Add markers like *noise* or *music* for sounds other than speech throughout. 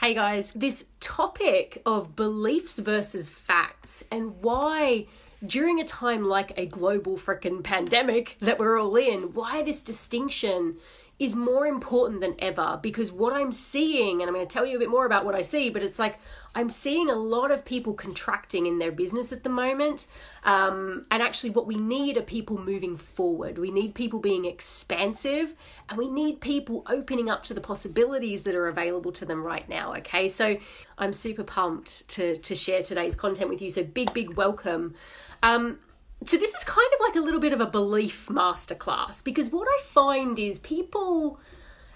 Hey guys, this topic of beliefs versus facts and why during a time like a global freaking pandemic that we're all in, why this distinction is more important than ever because what I'm seeing, and I'm going to tell you a bit more about what I see, but it's like I'm seeing a lot of people contracting in their business at the moment. Um, and actually, what we need are people moving forward. We need people being expansive and we need people opening up to the possibilities that are available to them right now. Okay, so I'm super pumped to, to share today's content with you. So, big, big welcome. Um, so this is kind of like a little bit of a belief masterclass because what I find is people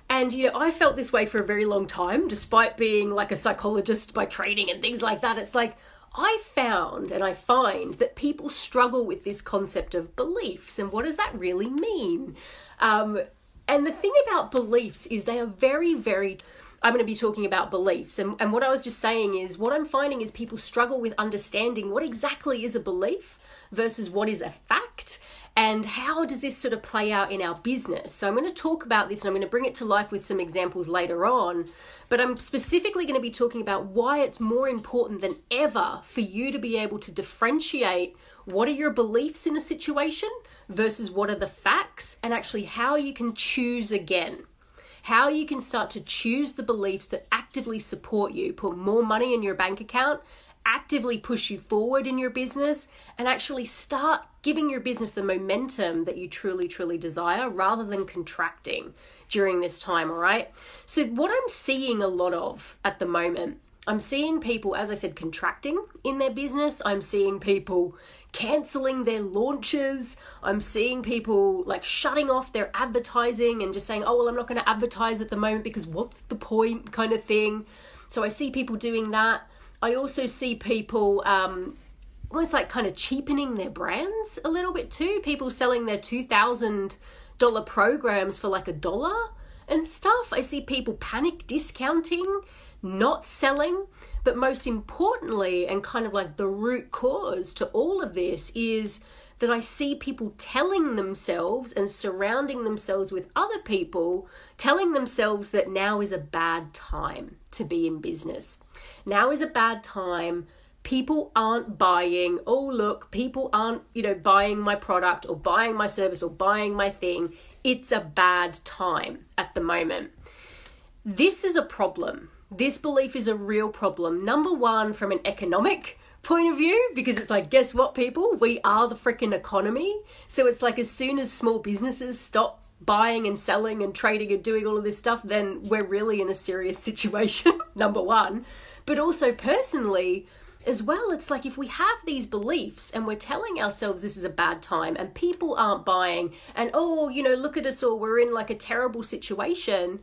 and you know I felt this way for a very long time despite being like a psychologist by training and things like that it's like I found and I find that people struggle with this concept of beliefs and what does that really mean um, and the thing about beliefs is they are very very I'm going to be talking about beliefs. And, and what I was just saying is, what I'm finding is people struggle with understanding what exactly is a belief versus what is a fact and how does this sort of play out in our business? So i'm going to talk about this and i'm going to bring it to life with some examples later on but i'm specifically going to be talking about why it's more important than ever for you to be able to differentiate what are your beliefs in a situation versus what are the facts and actually how you can choose again. How you can start to choose the beliefs that actively support you. Put more money in your bank account actively push you forward in your business and actually start giving your business the momentum that you truly, truly desire rather than contracting during this time, all right? So, what I'm seeing a lot of at the moment, I'm seeing people, as I said, contracting in their business. I'm seeing people canceling their launches. I'm seeing people like shutting off their advertising and just saying, oh, well, I'm not going to advertise at the moment because what's the point kind of thing. So I see people doing that. I also see people um, almost like kind of cheapening their brands a little bit too. People selling their two thousand dollar programs for like a dollar and stuff. I see people panic discounting, not selling. But most importantly, and kind of like the root cause to all of this is that I see people telling themselves and surrounding themselves with other people, telling themselves that now is a bad time to be in business. Now is a bad time. People aren't buying. Oh, look, people aren't, you know, buying my product or buying my service or buying my thing. It's a bad time at the moment. This is a problem. This belief is a real problem. Number one, from an economic point of view because it's like guess what people? We are the freaking economy. So it's like as soon as small businesses stop buying and selling and trading and doing all of this stuff then we're really in a serious *laughs* situation number 1 but also personally as well it's like if we have these beliefs and we're telling ourselves this is a bad time and people aren't buying and oh you know look at us all we're in like a terrible situation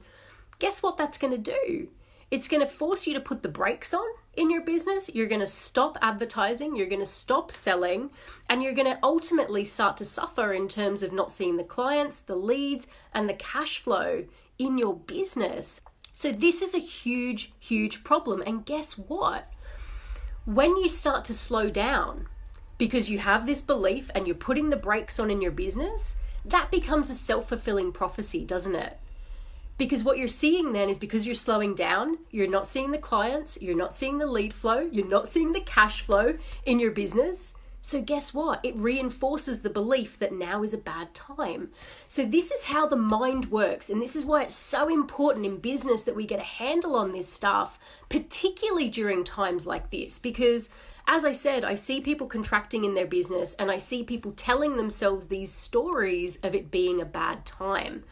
guess what that's going to do? It's going to force you to put the brakes on in your business. You're going to stop advertising, you're going to stop selling, and you're going to ultimately start to suffer in terms of not seeing the clients, the leads, and the cash flow in your business. So, this is a huge, huge problem. And guess what? When you start to slow down because you have this belief and you're putting the brakes on in your business, that becomes a self fulfilling prophecy, doesn't it? Because what you're seeing then is because you're slowing down, you're not seeing the clients, you're not seeing the lead flow, you're not seeing the cash flow in your business. So, guess what? It reinforces the belief that now is a bad time. So, this is how the mind works. And this is why it's so important in business that we get a handle on this stuff, particularly during times like this. Because, as I said, I see people contracting in their business and I see people telling themselves these stories of it being a bad time.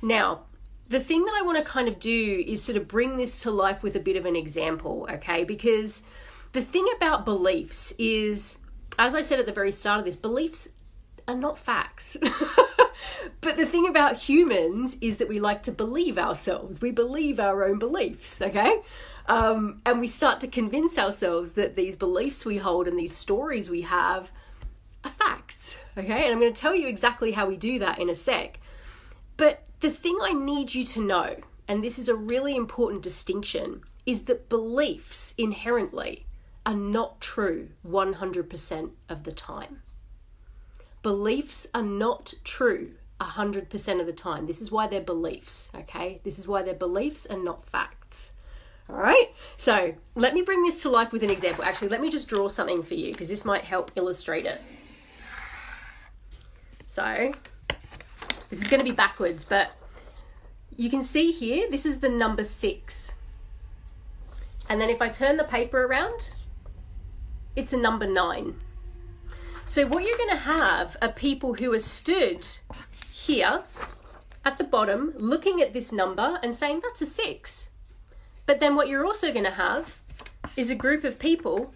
Now, the thing that I want to kind of do is sort of bring this to life with a bit of an example, okay? Because the thing about beliefs is, as I said at the very start of this, beliefs are not facts. *laughs* but the thing about humans is that we like to believe ourselves. We believe our own beliefs, okay? Um, and we start to convince ourselves that these beliefs we hold and these stories we have are facts. Okay, and I'm going to tell you exactly how we do that in a sec. I need you to know, and this is a really important distinction, is that beliefs inherently are not true 100% of the time. Beliefs are not true 100% of the time. This is why they're beliefs, okay? This is why they're beliefs and not facts. All right, so let me bring this to life with an example. Actually, let me just draw something for you because this might help illustrate it. So, this is going to be backwards, but you can see here, this is the number six. And then if I turn the paper around, it's a number nine. So, what you're going to have are people who are stood here at the bottom looking at this number and saying, that's a six. But then what you're also going to have is a group of people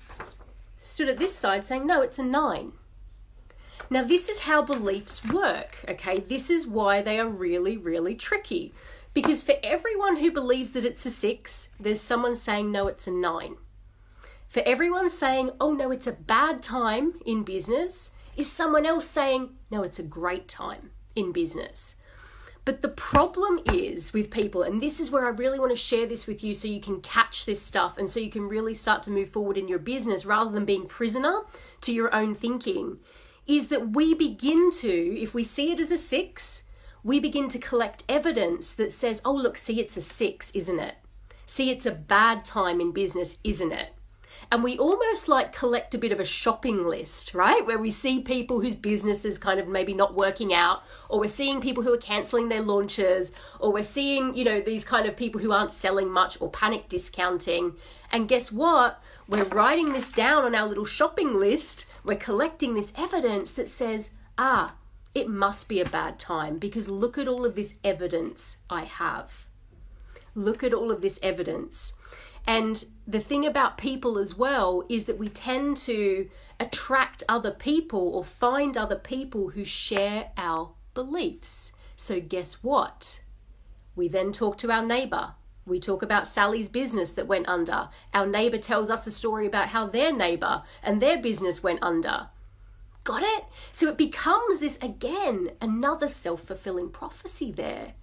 stood at this side saying, no, it's a nine. Now, this is how beliefs work, okay? This is why they are really, really tricky. Because for everyone who believes that it's a six, there's someone saying, no, it's a nine. For everyone saying, oh, no, it's a bad time in business, is someone else saying, no, it's a great time in business. But the problem is with people, and this is where I really want to share this with you so you can catch this stuff and so you can really start to move forward in your business rather than being prisoner to your own thinking, is that we begin to, if we see it as a six, we begin to collect evidence that says, oh, look, see, it's a six, isn't it? See, it's a bad time in business, isn't it? And we almost like collect a bit of a shopping list, right? Where we see people whose business is kind of maybe not working out, or we're seeing people who are canceling their launches, or we're seeing, you know, these kind of people who aren't selling much or panic discounting. And guess what? We're writing this down on our little shopping list. We're collecting this evidence that says, ah, it must be a bad time because look at all of this evidence I have. Look at all of this evidence. And the thing about people as well is that we tend to attract other people or find other people who share our beliefs. So, guess what? We then talk to our neighbor. We talk about Sally's business that went under. Our neighbor tells us a story about how their neighbor and their business went under. Got it? So it becomes this again, another self fulfilling prophecy there,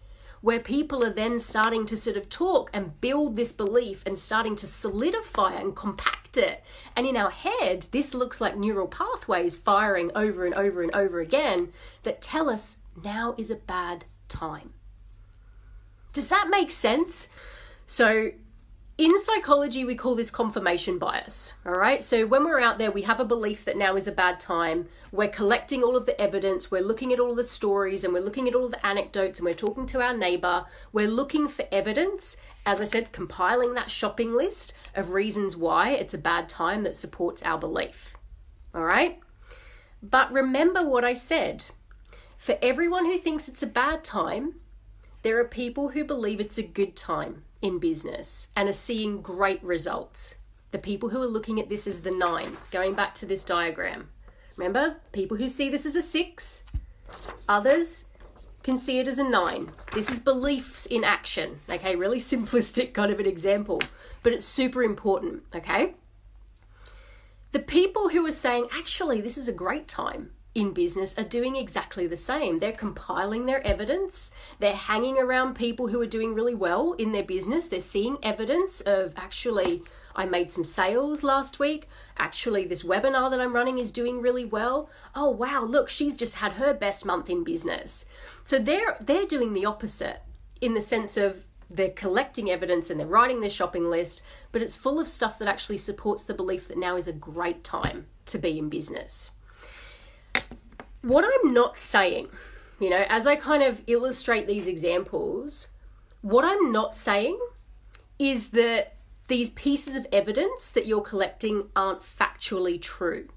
where people are then starting to sort of talk and build this belief and starting to solidify and compact it. And in our head, this looks like neural pathways firing over and over and over again that tell us now is a bad time. Does that make sense? So in psychology, we call this confirmation bias. All right. So when we're out there, we have a belief that now is a bad time. We're collecting all of the evidence. We're looking at all the stories and we're looking at all the anecdotes and we're talking to our neighbor. We're looking for evidence. As I said, compiling that shopping list of reasons why it's a bad time that supports our belief. All right. But remember what I said. For everyone who thinks it's a bad time, there are people who believe it's a good time in business and are seeing great results. The people who are looking at this as the nine, going back to this diagram. Remember, people who see this as a six, others can see it as a nine. This is beliefs in action. Okay, really *laughs* simplistic kind of an example, but it's super important. Okay. The people who are saying, actually, this is a great time, in business are doing exactly the same. They're compiling their evidence, they're hanging around people who are doing really well in their business, they're seeing evidence of actually. I made some sales last week. Actually, this webinar that I'm running is doing really well. Oh wow, look, she's just had her best month in business. So they're they're doing the opposite in the sense of they're collecting evidence and they're writing their shopping list, but it's full of stuff that actually supports the belief that now is a great time to be in business what I'm not saying, you know, as I kind of illustrate these examples, what I'm not saying is that these pieces of evidence that you're collecting aren't factually true.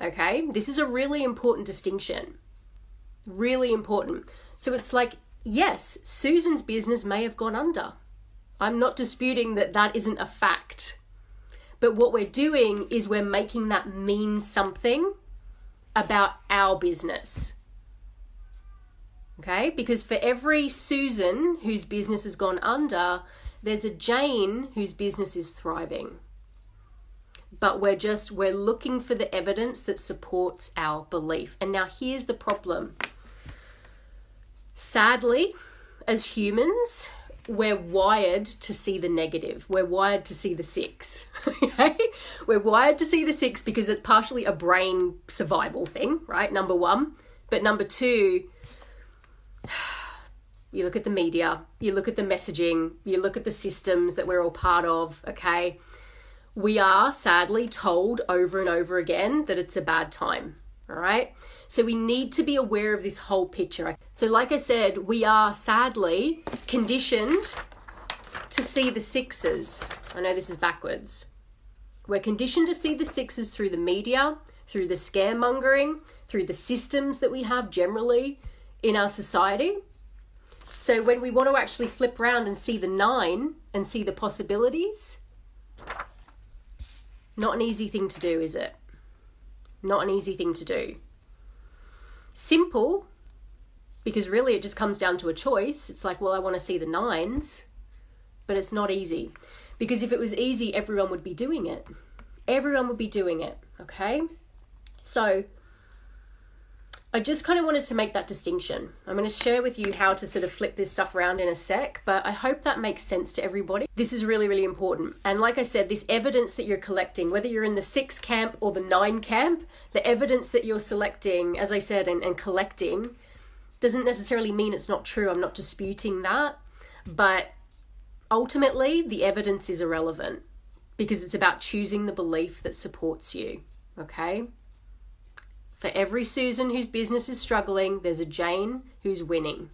Okay? This is a really important distinction. Really important. So it's like, yes, Susan's business may have gone under. I'm not disputing that that isn't a fact. But what we're doing is we're making that mean something about our business. Okay? Because for every Susan whose business has gone under, there's a Jane whose business is thriving. But we're just we're looking for the evidence that supports our belief. And now here's the problem. Sadly, as humans, we're wired to see the negative. We're wired to see the six. *laughs* Okay? We're wired to see the six because it's partially a brain survival thing, right? Number one. But number two, *sighs* you look at the media, you look at the messaging, you look at the systems that we're all part of, okay? We are sadly told over and over again that it's a bad time, all right? So we need to be aware of this whole picture. So, like I said, we are sadly conditioned to see the sixes. I know this is backwards. We're conditioned to see the sixes through the media, through the scaremongering, through the systems that we have generally in our society. So when we want to actually flip around and see the nine and see the possibilities, not an easy thing to do, is it? Not an easy thing to do. Simple, because really it just comes down to a choice. It's like, well, I want to see the nines, but it's not easy. Because if it was easy, everyone would be doing it. Everyone would be doing it, okay? So, I just kind of wanted to make that distinction. I'm going to share with you how to sort of flip this stuff around in a sec, but I hope that makes sense to everybody. This is really, really important. And like I said, this evidence that you're collecting, whether you're in the six camp or the nine camp, the evidence that you're selecting, as I said, and, and collecting, doesn't necessarily mean it's not true. I'm not disputing that. But ultimately, the evidence is irrelevant because it's about choosing the belief that supports you. Okay? For every Susan whose business is struggling, there's a Jane who's winning.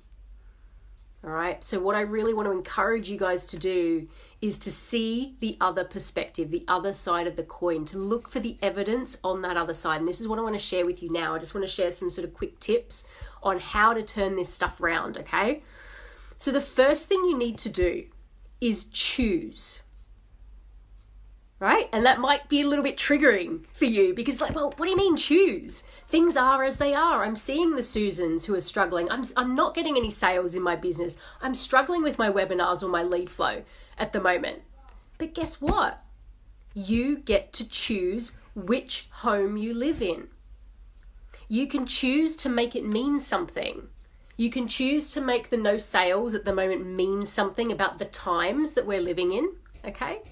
All right. So, what I really want to encourage you guys to do is to see the other perspective, the other side of the coin, to look for the evidence on that other side. And this is what I want to share with you now. I just want to share some sort of quick tips on how to turn this stuff around. Okay. So, the first thing you need to do is choose right? And that might be a little bit triggering for you because, like, well, what do you mean choose? Things are as they are. I'm seeing the Susans who are struggling. I'm, I'm not getting any sales in my business. I'm struggling with my webinars or my lead flow at the moment. But guess what? You get to choose which home you live in. You can choose to make it mean something. You can choose to make the no sales at the moment mean something about the times that we're living in, okay?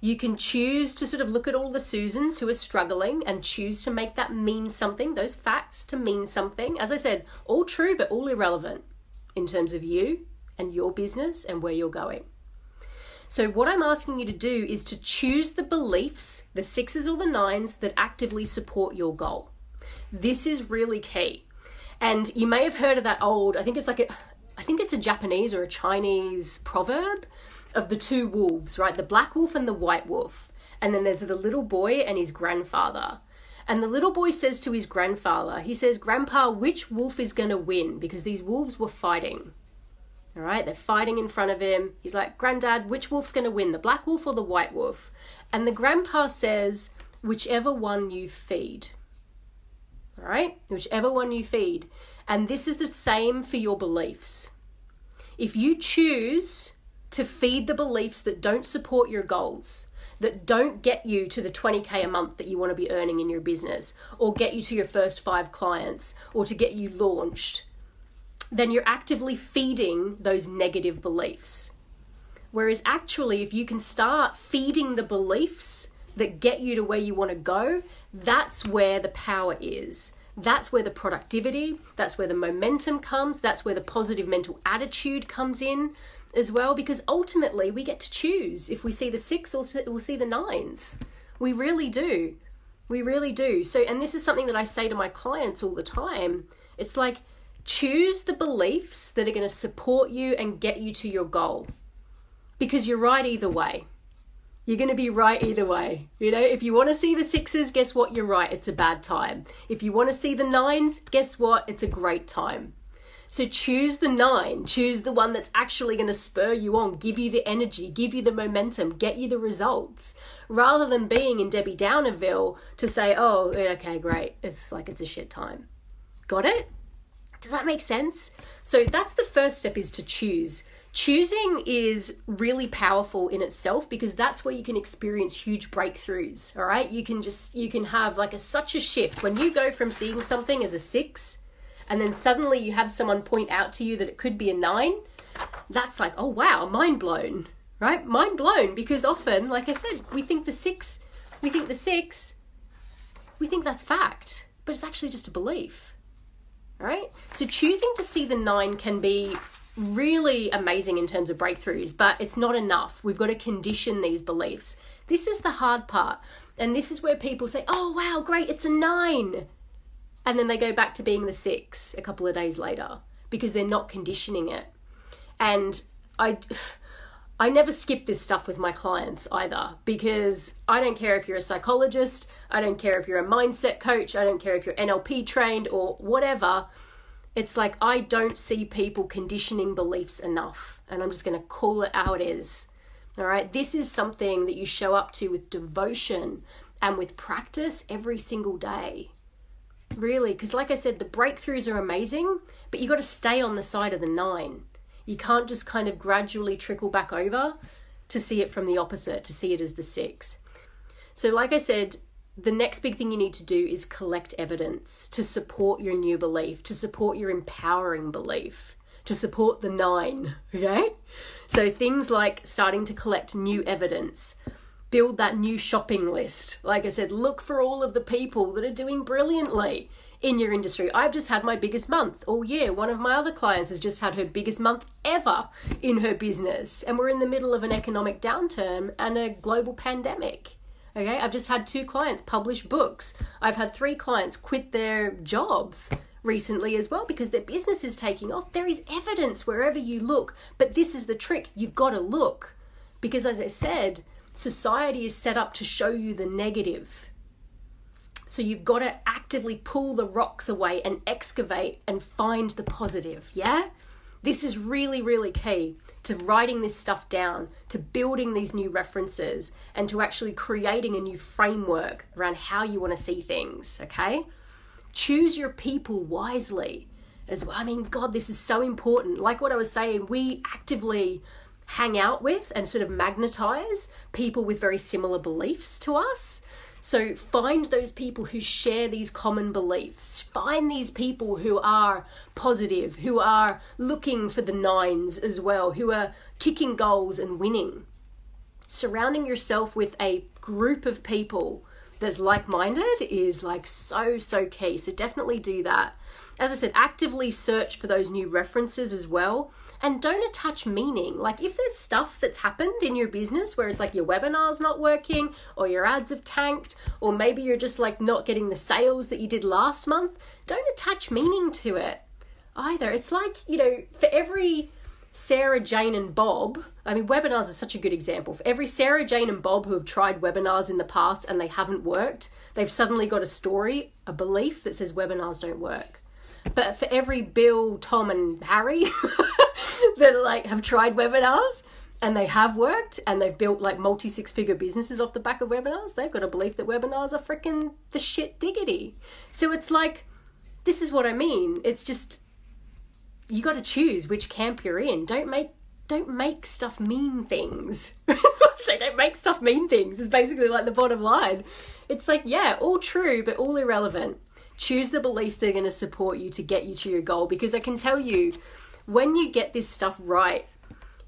You can choose to sort of look at all the Susans who are struggling and choose to make that mean something, those facts to mean something. As I said, all true but all irrelevant in terms of you and your business and where you're going. So, what I'm asking you to do is to choose the beliefs, the sixes or the nines, that actively support your goal. This is really key. And you may have heard of that old, I think it's like a, I think it's a Japanese or a Chinese proverb of the two wolves, right? The black wolf and the white wolf. And then there's the little boy and his grandfather. And the little boy says to his grandfather, he says, Grandpa, which wolf is going to win? Because these wolves were fighting. All right, they're fighting in front of him. He's like, Granddad, which wolf's going to win, the black wolf or the white wolf? And the grandpa says, whichever one you feed. All right, whichever one you feed. And this is the same for your beliefs. If you choose to feed the beliefs that don't support your goals, that don't get you to the 20k a month that you want to be earning in your business, or get you to your first five clients, or to get you launched, then you're actively feeding those negative beliefs. Whereas, actually, if you can start feeding the beliefs that get you to where you want to go, that's where the power is. That's where the productivity, that's where the momentum comes, that's where the positive mental attitude comes in as well because ultimately we get to choose if we see the six or we'll see the nines. We really do. We really do. So, and this is something that I say to my clients all the time. It's like choose the beliefs that are going to support you and get you to your goal because you're right either way. You're going to be right either way. You know, if you want to see the sixes, guess what? You're right. It's a bad time. If you want to see the nines, guess what? It's a great time. So choose the nine, choose the one that's actually going to spur you on, give you the energy, give you the momentum, get you the results, rather than being in Debbie Downerville to say, oh, okay, great, it's like it's a shit time. Got it? Does that make sense? So that's the first step is to choose. choosing is really powerful in itself because that's where you can experience huge breakthroughs all right you can just you can have like a such a shift when you go from seeing something as a 6 and then suddenly you have someone point out to you that it could be a 9 that's like oh wow mind blown right mind blown because often like i said we think the 6 we think the 6 we think that's fact but it's actually just a belief right so choosing to see the 9 can be really amazing in terms of breakthroughs, but it's not enough. We've got to condition these beliefs. This is the hard part. And this is where people say, oh, wow, great, it's a nine. And then they go back to being the six a couple of days later because they're not conditioning it. And I. *sighs* I never skip this stuff with my clients either because I don't care if you're a psychologist, I don't care if you're a mindset coach, I don't care if you're NLP trained or whatever it's like I don't see people conditioning beliefs enough. And I'm just going to call it how it is. All right. This is something that you show up to with devotion and with practice every single day. Really. Because, like I said, the breakthroughs are amazing, but you got to stay on the side of the nine. You can't just kind of gradually trickle back over to see it from the opposite, to see it as the six. So, like I said, the next big thing you need to do is collect evidence to support your new belief, to support your empowering belief, to support the nine, *laughs* okay? So things like starting to collect new evidence, build that new shopping list. Like I said, look for all of the people that are doing brilliantly in your industry. I've just had my biggest month all year. One of my other clients has just had her biggest month ever in her business. And we're in the middle of an economic downturn and a global pandemic. Okay, I've just had two clients publish books. I've had three clients quit their jobs recently as well because their business is taking off. There is evidence wherever you look, but this is the trick you've got to look. Because as I said, society is set up to show you the negative. So you've got to actively pull the rocks away and excavate and find the positive, yeah? This is really, really key to writing this stuff down, to building these new references, and to actually creating a new framework around how you want to see things, okay? Choose your people wisely as well. I mean, God, this is so important. Like what I was saying, we actively hang out with and sort of magnetize people with very similar beliefs to us. So find those people who share these common beliefs. Find these people who are positive, who are looking for the nines as well, who are kicking goals and winning. Surrounding yourself with a group of people that's like minded is like so, so key. So definitely do that. As I said, actively search for those new references as well and don't attach meaning. Like if there's stuff that's happened in your business where it's like your webinar's not working or your ads have tanked or maybe you're just like not getting the sales that you did last month, don't attach meaning to it either. It's like, you know, for every Sarah, Jane, and Bob, I mean, webinars are such a good example. For every Sarah, Jane, and Bob who have tried webinars in the past and they haven't worked, they've suddenly got a story, a belief that says webinars don't work. But for every Bill, Tom, and Harry *laughs* that like have tried webinars and they have worked and they've built like multi six figure businesses off the back of webinars, they've got a belief that webinars are freaking the shit diggity. So it's like, this is what I mean. It's just you got to choose which camp you're in. Don't make don't make stuff mean things. *laughs* Say don't make stuff mean things is basically like the bottom line. It's like yeah, all true but all irrelevant. Choose the beliefs that are going to support you to get you to your goal because I can tell you when you get this stuff right,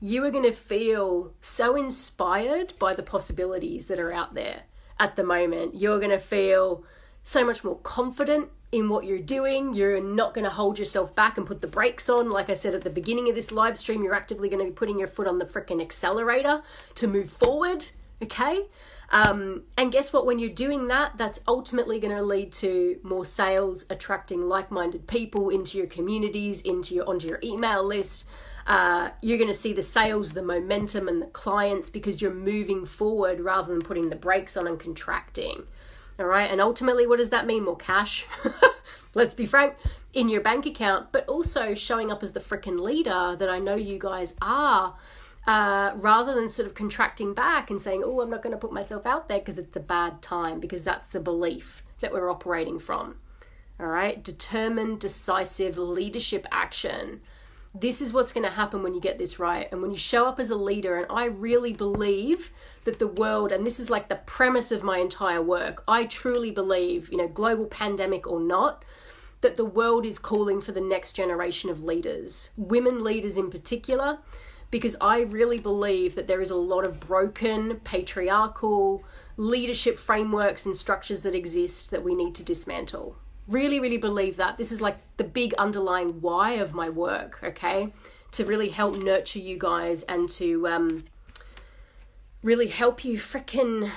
you are going to feel so inspired by the possibilities that are out there at the moment. You're going to feel so much more confident in what you're doing. You're not going to hold yourself back and put the brakes on. Like I said at the beginning of this live stream, you're actively going to be putting your foot on the freaking accelerator to move forward. Okay? Um, and guess what? When you're doing that, that's ultimately going to lead to more sales, attracting like-minded people into your communities, into your onto your email list. Uh, you're going to see the sales, the momentum, and the clients because you're moving forward rather than putting the brakes on and contracting. All right, and ultimately, what does that mean? More cash. *laughs* Let's be frank, in your bank account, but also showing up as the freaking leader that I know you guys are uh, rather than sort of contracting back and saying, oh, I'm not going to put myself out there because it's a bad time, because that's the belief that we're operating from. All right, determined, decisive leadership action. This is what's going to happen when you get this right. And when you show up as a leader and i really believe that the world and this is like the premise of my entire work i truly believe you know global pandemic or not that the world is calling for the next generation of leaders. Women leaders in particular because i really believe that there is a lot of broken patriarchal leadership frameworks and structures that exist that we need to dismantle really, really believe that. This is like the big underlying why of my work, okay? To really help nurture you guys and to um, really help you freaking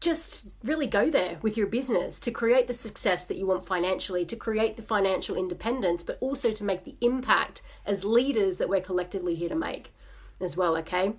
just really go there with your business to create the success that you want financially, to create the financial independence, but also to make the impact as leaders that we're collectively here to make as well, okay?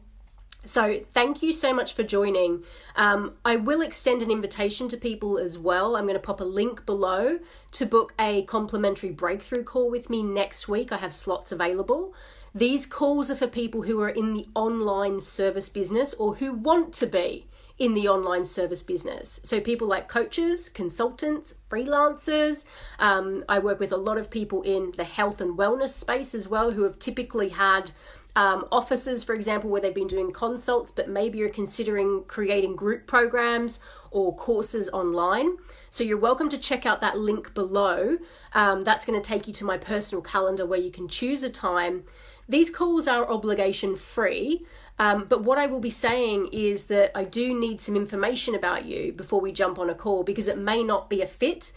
So, thank you so much for joining. Um, I will extend an invitation to people as well. I'm going to pop a link below to book a complimentary breakthrough call with me next week. I have slots available. These calls are for people who are in the online service business or who want to be in the online service business. So, people like coaches, consultants, freelancers. Um, I work with a lot of people in the health and wellness space as well who have typically had um, offices, for example, where they've been doing consults, but maybe you're considering creating group programs or courses online. So you're welcome to check out that link below. Um, that's going to take you to my personal calendar where you can choose a time. These calls are obligation free. Um, but what I will be saying is that I do need some information about you before we jump on a call because it may not be a fit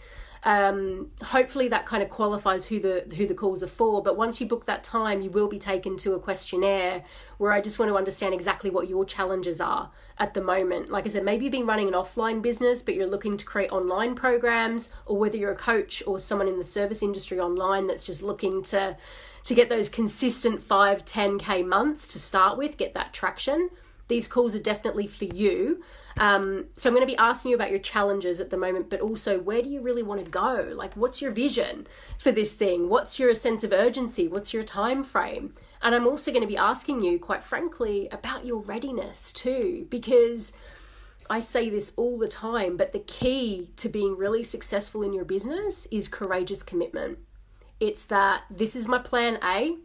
um, hopefully that kind of qualifies who the who the calls are for. But once you book that time, you will be taken to a questionnaire where I just want to understand exactly what your challenges are at the moment. Like I said, maybe you've been running an offline business, but you're looking to create online programs, or whether you're a coach or someone in the service industry online that's just looking to to get those consistent 5 10k months to start with, get that traction. These calls are definitely for you. Um, so I'm going to be asking you about your challenges at the moment, but also where do you really want to go? Like, what's your vision for this thing? What's your sense of urgency? What's your time frame? And I'm also going to be asking you, quite frankly, about your readiness too, because I say this all the time, but the key to being really successful in your business is courageous commitment. It's that this is my plan A,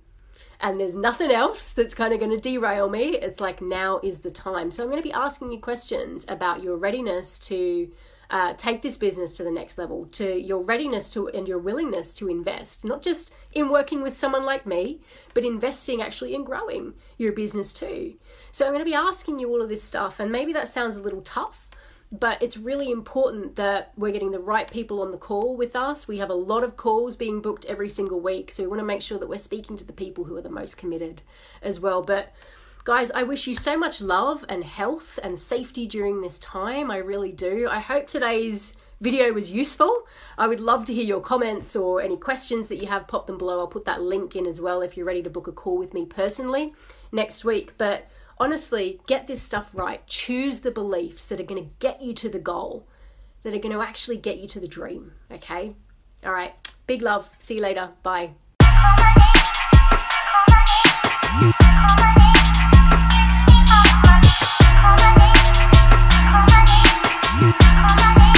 and there's nothing else that's kind of going to derail me, it's like now is the time. So I'm going to be asking you questions about your readiness to uh, take this business to the next level, to your readiness to and your willingness to invest, not just in working with someone like me, but investing actually in growing your business too. So I'm going to be asking you all of this stuff, and maybe that sounds a little tough but it's really important that we're getting the right people on the call with us. We have a lot of calls being booked every single week, so we want to make sure that we're speaking to the people who are the most committed as well. But guys, I wish you so much love and health and safety during this time. I really do. I hope today's video was useful. I would love to hear your comments or any questions that you have, pop them below. I'll put that link in as well if you're ready to book a call with me personally next week. But honestly, get this stuff right. Choose the beliefs that are going to get you to the goal, that are going to actually get you to the dream. Okay? All right. Big love. See you later. Bye. Call my name.